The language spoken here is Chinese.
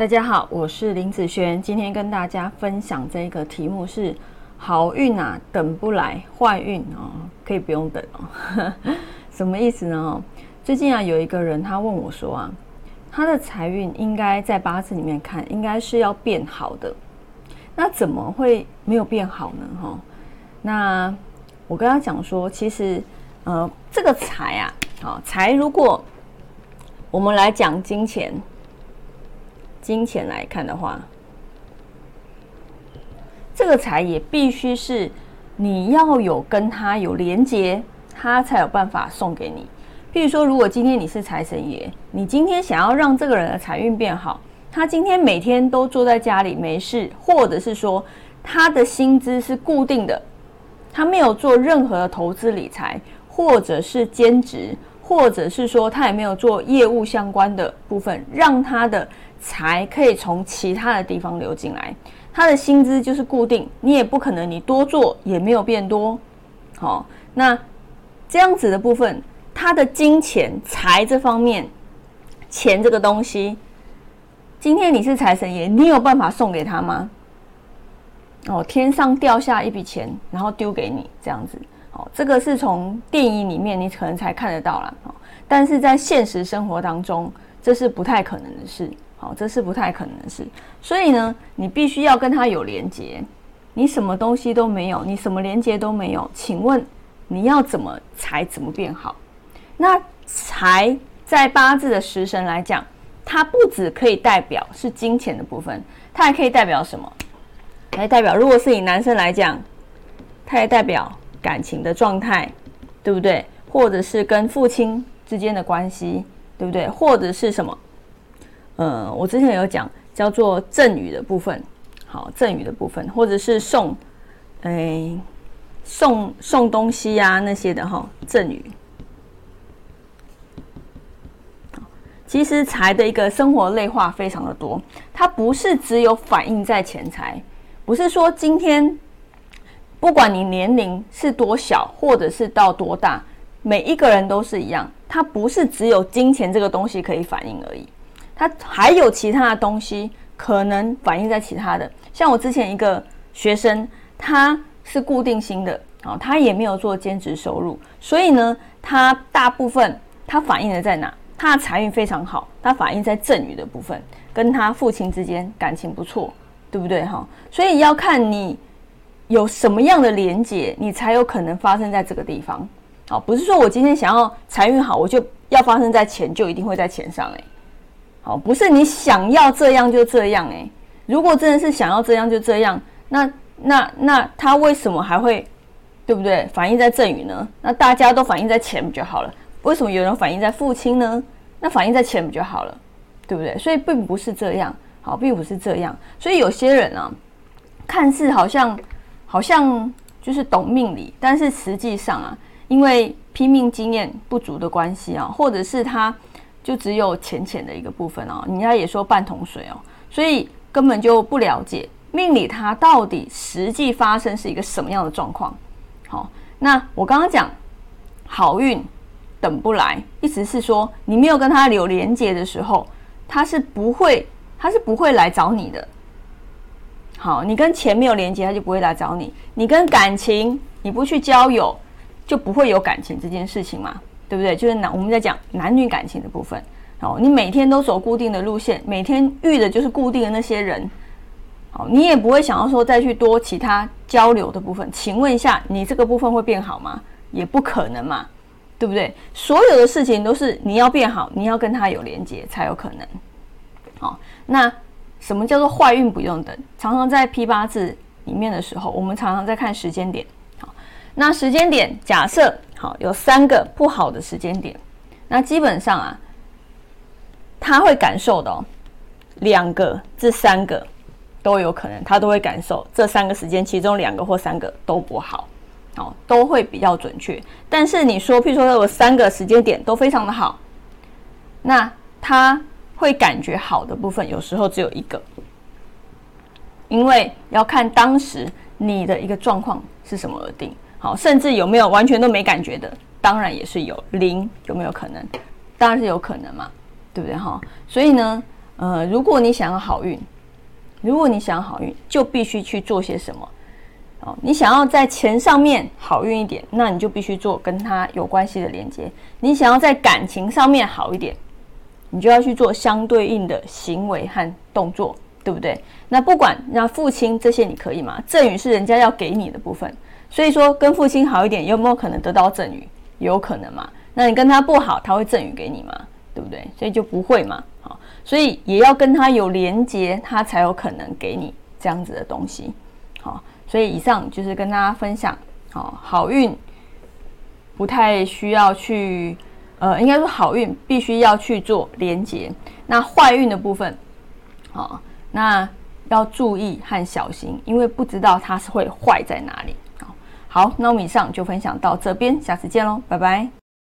大家好，我是林子轩，今天跟大家分享这个题目是好运啊，等不来，坏运哦，可以不用等哦。什么意思呢？最近啊，有一个人他问我说啊，他的财运应该在八字里面看，应该是要变好的，那怎么会没有变好呢？哈，那我跟他讲说，其实呃，这个财啊，好财，如果我们来讲金钱。金钱来看的话，这个财也必须是你要有跟他有连接，他才有办法送给你。譬如说，如果今天你是财神爷，你今天想要让这个人的财运变好，他今天每天都坐在家里没事，或者是说他的薪资是固定的，他没有做任何的投资理财，或者是兼职，或者是说他也没有做业务相关的部分，让他的。财可以从其他的地方流进来，他的薪资就是固定，你也不可能你多做也没有变多，好，那这样子的部分，他的金钱财这方面，钱这个东西，今天你是财神爷，你有办法送给他吗？哦，天上掉下一笔钱，然后丢给你这样子，这个是从电影里面你可能才看得到了，哦，但是在现实生活当中，这是不太可能的事。好，这是不太可能的事，所以呢，你必须要跟他有连接。你什么东西都没有，你什么连接都没有，请问你要怎么财怎么变好？那财在八字的食神来讲，它不只可以代表是金钱的部分，它还可以代表什么？还代表，如果是以男生来讲，它也代表感情的状态，对不对？或者是跟父亲之间的关系，对不对？或者是什么？呃，我之前有讲叫做赠与的部分，好，赠与的部分，或者是送，哎，送送东西呀那些的哈，赠与。其实财的一个生活类化非常的多，它不是只有反映在钱财，不是说今天不管你年龄是多小，或者是到多大，每一个人都是一样，它不是只有金钱这个东西可以反映而已。它还有其他的东西可能反映在其他的，像我之前一个学生，他是固定薪的，啊，他也没有做兼职收入，所以呢，他大部分他反映的在哪？他的财运非常好，他反映在赠与的部分，跟他父亲之间感情不错，对不对哈？所以要看你有什么样的连接，你才有可能发生在这个地方，好，不是说我今天想要财运好，我就要发生在钱，就一定会在钱上诶。好，不是你想要这样就这样哎。如果真的是想要这样就这样，那那那他为什么还会，对不对？反映在赠与呢？那大家都反映在钱不就好了？为什么有人反映在父亲呢？那反映在钱不就好了？对不对？所以并不是这样，好，并不是这样。所以有些人啊，看似好像好像就是懂命理，但是实际上啊，因为拼命经验不足的关系啊，或者是他。就只有浅浅的一个部分哦，人家也说半桶水哦，所以根本就不了解命理它到底实际发生是一个什么样的状况。好，那我刚刚讲好运等不来，意思是说你没有跟他有连接的时候，他是不会，他是不会来找你的。好，你跟钱没有连接，他就不会来找你。你跟感情，你不去交友，就不会有感情这件事情嘛。对不对？就是男我们在讲男女感情的部分。哦，你每天都走固定的路线，每天遇的就是固定的那些人。好，你也不会想要说再去多其他交流的部分。请问一下，你这个部分会变好吗？也不可能嘛，对不对？所有的事情都是你要变好，你要跟他有连接才有可能。好，那什么叫做坏运不用等？常常在批八字里面的时候，我们常常在看时间点。好，那时间点假设。好，有三个不好的时间点，那基本上啊，他会感受到两个、这三个都有可能，他都会感受这三个时间其中两个或三个都不好，哦，都会比较准确。但是你说，譬如说有三个时间点都非常的好，那他会感觉好的部分，有时候只有一个，因为要看当时你的一个状况是什么而定。好，甚至有没有完全都没感觉的，当然也是有零，有没有可能？当然是有可能嘛，对不对哈？所以呢，呃，如果你想要好运，如果你想要好运，就必须去做些什么。哦，你想要在钱上面好运一点，那你就必须做跟他有关系的连接。你想要在感情上面好一点，你就要去做相对应的行为和动作，对不对？那不管那父亲这些你可以吗？赠与是人家要给你的部分，所以说跟父亲好一点，有没有可能得到赠与？有可能嘛？那你跟他不好，他会赠与给你吗？对不对？所以就不会嘛。好，所以也要跟他有连接，他才有可能给你这样子的东西。好。所以以上就是跟大家分享，好，好运不太需要去，呃，应该说好运必须要去做连接。那坏运的部分，哦，那要注意和小心，因为不知道它是会坏在哪里。好，好，那我们以上就分享到这边，下次见喽，拜拜。